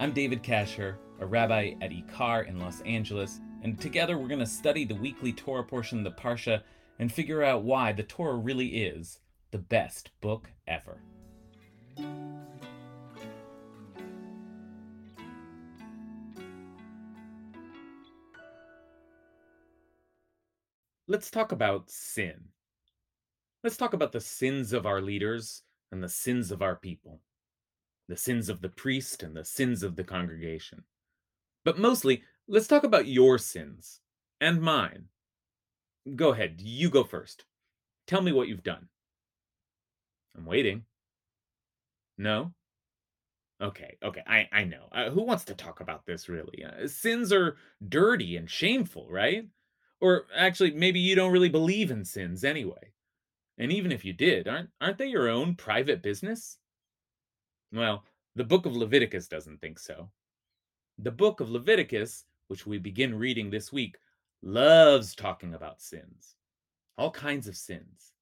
I'm David Kasher, a rabbi at Ikar in Los Angeles, and together we're going to study the weekly Torah portion of the Parsha and figure out why the Torah really is the best book ever. Let's talk about sin. Let's talk about the sins of our leaders and the sins of our people the sins of the priest and the sins of the congregation. But mostly, let's talk about your sins and mine. Go ahead, you go first. Tell me what you've done. I'm waiting. No? Okay, okay, I, I know. Uh, who wants to talk about this really? Uh, sins are dirty and shameful, right? Or actually, maybe you don't really believe in sins anyway. And even if you did, aren't aren't they your own private business? Well, the book of Leviticus doesn't think so. The book of Leviticus, which we begin reading this week, loves talking about sins, all kinds of sins.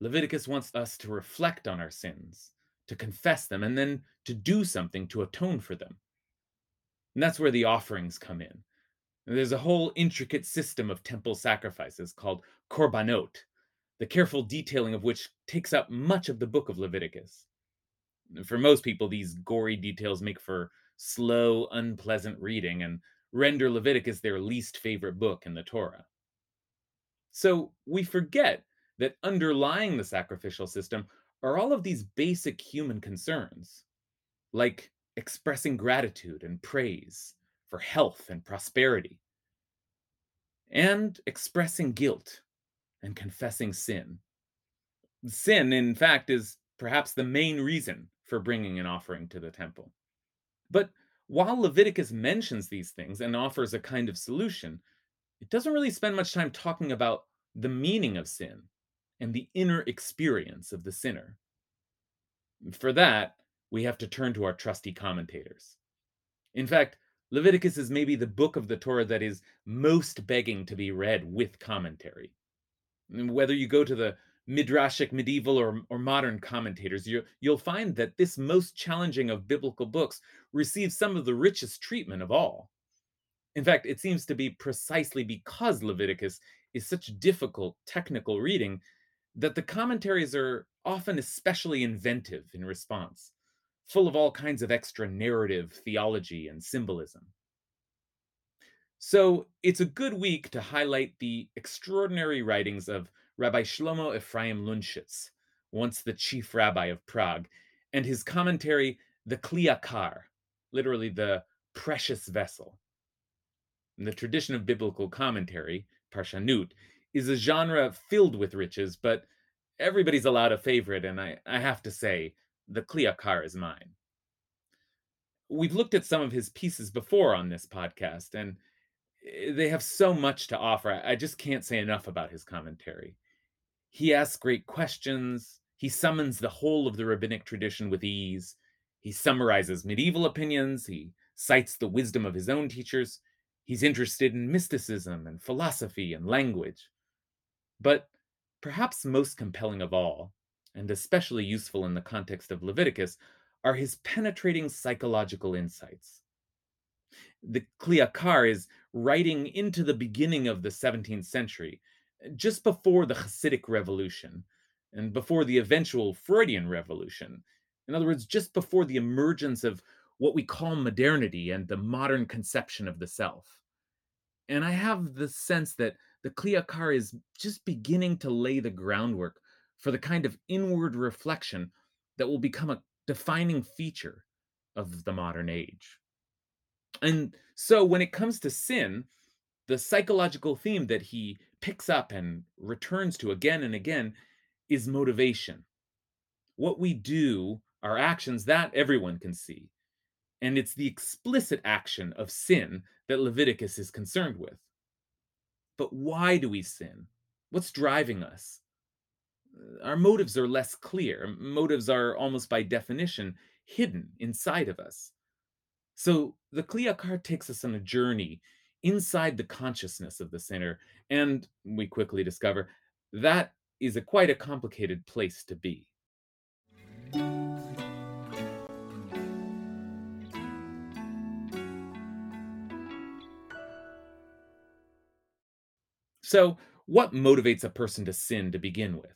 Leviticus wants us to reflect on our sins, to confess them, and then to do something to atone for them. And that's where the offerings come in. There's a whole intricate system of temple sacrifices called korbanot, the careful detailing of which takes up much of the book of Leviticus for most people, these gory details make for slow, unpleasant reading and render Leviticus their least favorite book in the Torah. So we forget that underlying the sacrificial system are all of these basic human concerns, like expressing gratitude and praise for health and prosperity, and expressing guilt and confessing sin. Sin, in fact, is perhaps the main reason for bringing an offering to the temple. But while Leviticus mentions these things and offers a kind of solution, it doesn't really spend much time talking about the meaning of sin and the inner experience of the sinner. For that, we have to turn to our trusty commentators. In fact, Leviticus is maybe the book of the Torah that is most begging to be read with commentary. Whether you go to the midrashic medieval or, or modern commentators, you, you'll find that this most challenging of biblical books receives some of the richest treatment of all. In fact, it seems to be precisely because Leviticus is such difficult technical reading that the commentaries are often especially inventive in response, full of all kinds of extra narrative, theology, and symbolism. So it's a good week to highlight the extraordinary writings of Rabbi Shlomo Ephraim Luntschitz, once the chief rabbi of Prague, and his commentary, the Kli Yakar, literally the precious vessel. The tradition of biblical commentary, Parshanut, is a genre filled with riches, but everybody's allowed a favorite, and I, I have to say, the Kli Yakar is mine. We've looked at some of his pieces before on this podcast, and eh, they have so much to offer. I just can't say enough about his commentary. He asks great questions. He summons the whole of the rabbinic tradition with ease. He summarizes medieval opinions. He cites the wisdom of his own teachers. He's interested in mysticism and philosophy and language. But perhaps most compelling of all, and especially useful in the context of Leviticus, are his penetrating psychological insights. The Kli Yakar is writing into the beginning of the 17th century just before the Hasidic Revolution and before the eventual Freudian Revolution. In other words, just before the emergence of what we call modernity and the modern conception of the self. And I have the sense that the Kli Yakar is just beginning to lay the groundwork for the kind of inward reflection that will become a defining feature of the modern age. And so when it comes to sin, the psychological theme that he picks up and returns to again and again is motivation. What we do, our actions, that everyone can see. and it's the explicit action of sin that Leviticus is concerned with. But why do we sin? What's driving us? Our motives are less clear. Motives are almost by definition hidden inside of us. So the Kli Yakar takes us on a journey inside the consciousness of the sinner, and we quickly discover that is a quite a complicated place to be. So, what motivates a person to sin to begin with?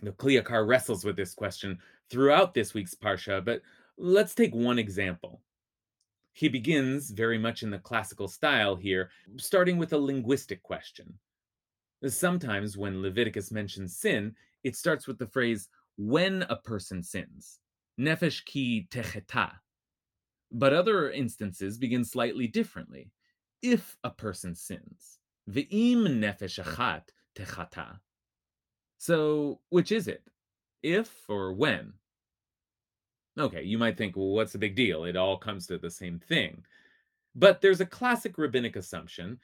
The Kli Yakar wrestles with this question throughout this week's Parsha, but let's take one example. He begins very much in the classical style here, starting with a linguistic question. Sometimes when Leviticus mentions sin, it starts with the phrase, when a person sins, nefesh ki techeta. But other instances begin slightly differently. If a person sins, ve'im nefesh achat techata. So, which is it? If or when? Okay, you might think, well, what's the big deal? It all comes to the same thing. But there's a classic rabbinic assumption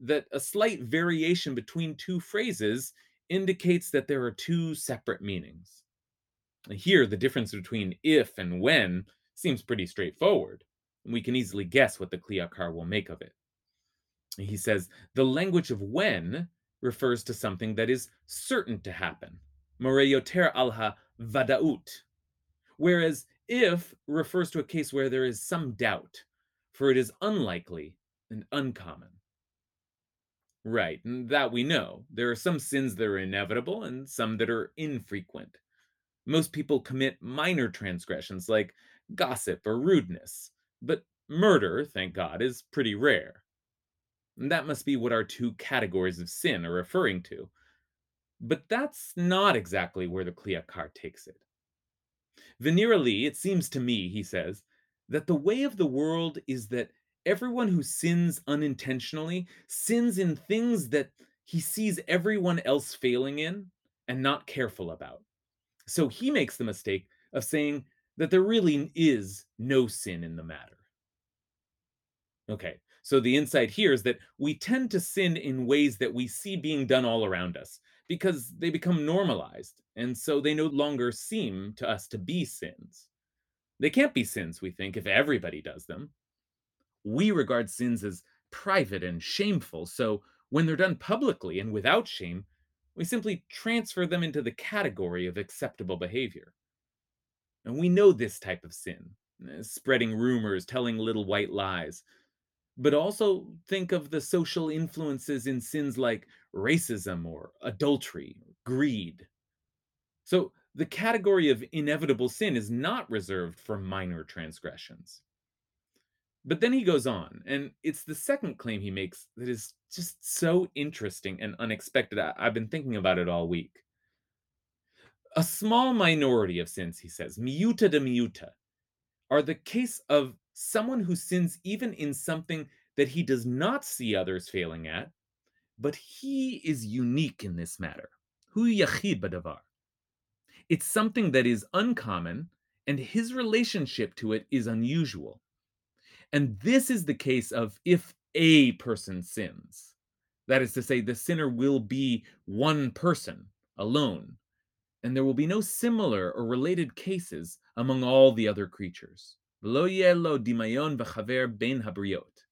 that a slight variation between two phrases indicates that there are two separate meanings. Here, the difference between if and when seems pretty straightforward, and we can easily guess what the Kli Yakar will make of it. He says the language of when refers to something that is certain to happen. Moreyoter alha vadaut. Whereas if refers to a case where there is some doubt, for it is unlikely and uncommon. Right, and that we know. There are some sins that are inevitable and some that are infrequent. Most people commit minor transgressions like gossip or rudeness, but murder, thank God, is pretty rare. That must be what our two categories of sin are referring to. But that's not exactly where the Kli Yakar takes it. Venerally, it seems to me, he says, that the way of the world is that everyone who sins unintentionally sins in things that he sees everyone else failing in and not careful about. So he makes the mistake of saying that there really is no sin in the matter. Okay, so the insight here is that we tend to sin in ways that we see being done all around us because they become normalized, and so they no longer seem to us to be sins. They can't be sins, we think, if everybody does them. We regard sins as private and shameful, so when they're done publicly and without shame, we simply transfer them into the category of acceptable behavior. And we know this type of sin eh, spreading rumors, telling little white lies, but also think of the social influences in sins like racism or adultery, greed. So the category of inevitable sin is not reserved for minor transgressions. But then he goes on, and it's the second claim he makes that is just so interesting and unexpected. I- have been thinking about it all week. A small minority of sins, he says, miuta de miuta, are the case of someone who sins even in something that he does not see others failing at, but he is unique in this matter. Hu yachid badavar. It's something that is uncommon, and his relationship to it is unusual. And this is the case of if a person sins. That is to say, the sinner will be one person alone, and there will be no similar or related cases among all the other creatures. Lo yelo dimayon v'chaver ben habriot.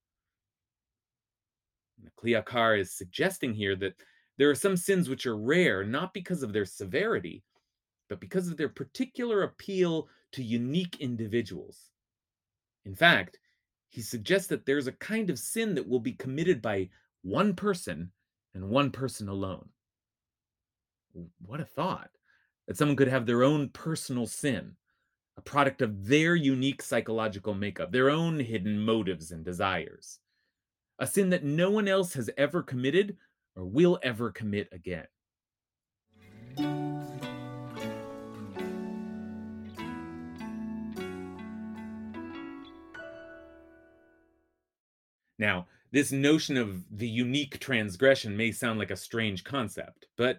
Kli Yakar is suggesting here that there are some sins which are rare not because of their severity, but because of their particular appeal to unique individuals. In fact, he suggests that there's a kind of sin that will be committed by one person and one person alone. What a thought that someone could have their own personal sin, a product of their unique psychological makeup, their own hidden motives and desires, a sin that no one else has ever committed or will ever commit again. Now, this notion of the unique transgression may sound like a strange concept, but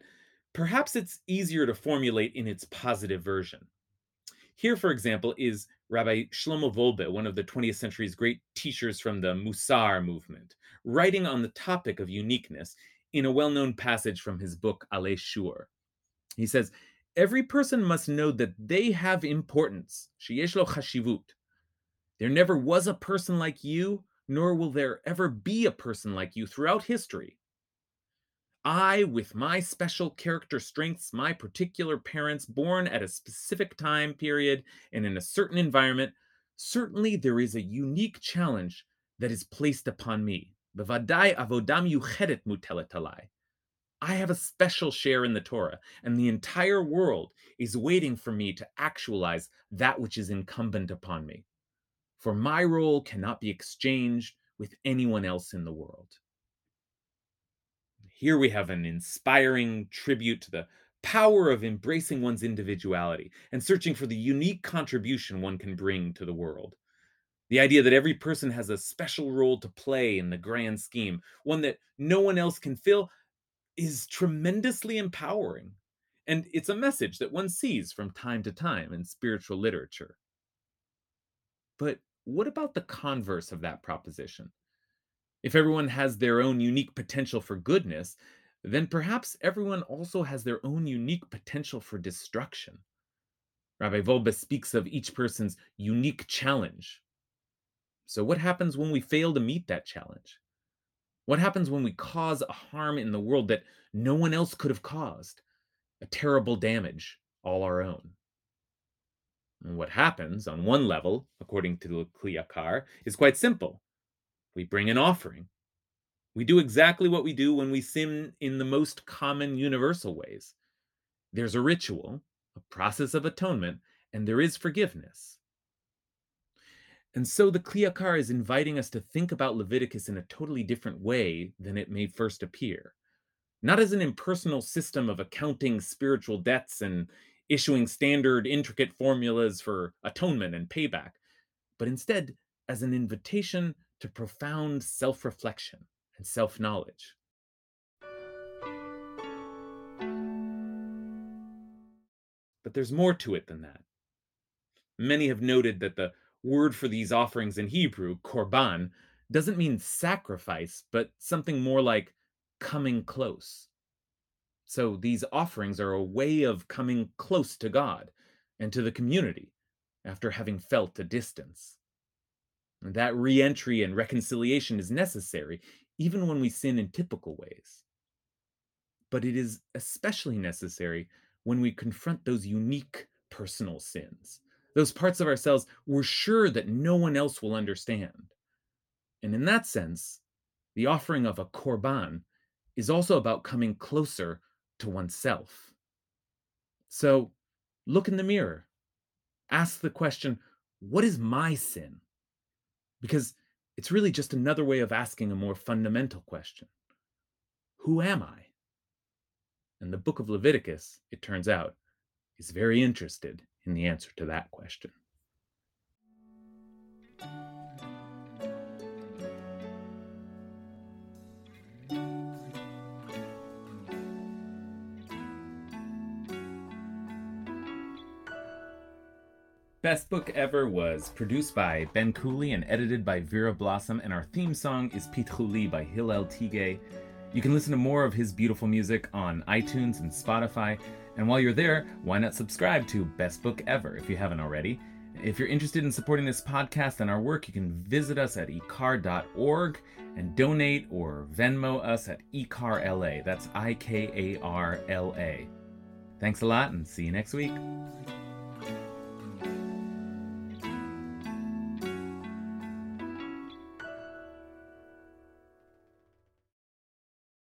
perhaps it's easier to formulate in its positive version. Here, for example, is Rabbi Shlomo Wolbe, one of the 20th century's great teachers from the Musar movement, writing on the topic of uniqueness in a well known passage from his book Alei Shur. He says, Every person must know that they have importance. Sheyeshlo chashivut. There never was a person like you, nor will there ever be a person like you throughout history. I, with my special character strengths, my particular parents, born at a specific time period and in a certain environment, certainly there is a unique challenge that is placed upon me. I have a special share in the Torah, and the entire world is waiting for me to actualize that which is incumbent upon me. For my role cannot be exchanged with anyone else in the world. Here we have an inspiring tribute to the power of embracing one's individuality and searching for the unique contribution one can bring to the world. The idea that every person has a special role to play in the grand scheme, one that no one else can fill, is tremendously empowering. And it's a message that one sees from time to time in spiritual literature. But what about the converse of that proposition? If everyone has their own unique potential for goodness, then perhaps everyone also has their own unique potential for destruction. Rabbi Wolbe speaks of each person's unique challenge. So, what happens when we fail to meet that challenge? What happens when we cause a harm in the world that no one else could have caused? A terrible damage, all our own. And what happens, on one level, according to the Kli Yakar, is quite simple. We bring an offering. We do exactly what we do when we sin in the most common universal ways. There's a ritual, a process of atonement, and there is forgiveness. And so the Kli Yakar is inviting us to think about Leviticus in a totally different way than it may first appear. Not as an impersonal system of accounting spiritual debts and issuing standard, intricate formulas for atonement and payback, but instead as an invitation to profound self reflection and self knowledge. But there's more to it than that. Many have noted that the word for these offerings in Hebrew, korban, doesn't mean sacrifice, but something more like coming close. So these offerings are a way of coming close to God and to the community after having felt a distance. That reentry and reconciliation is necessary, even when we sin in typical ways. But it is especially necessary when we confront those unique personal sins, those parts of ourselves we're sure that no one else will understand. And in that sense, the offering of a korban is also about coming closer to oneself. So look in the mirror, ask the question what is my sin? Because it's really just another way of asking a more fundamental question Who am I? And the book of Leviticus, it turns out, is very interested in the answer to that question. Best Book Ever was produced by Ben Cooley and edited by Vera Blossom, and our theme song is Pitchuli by Hillel Tigay. You can listen to more of his beautiful music on iTunes and Spotify. And while you're there, why not subscribe to Best Book Ever if you haven't already? If you're interested in supporting this podcast and our work, you can visit us at ikar.org and donate or Venmo us at ikarla. That's I K A R L A. Thanks a lot and see you next week.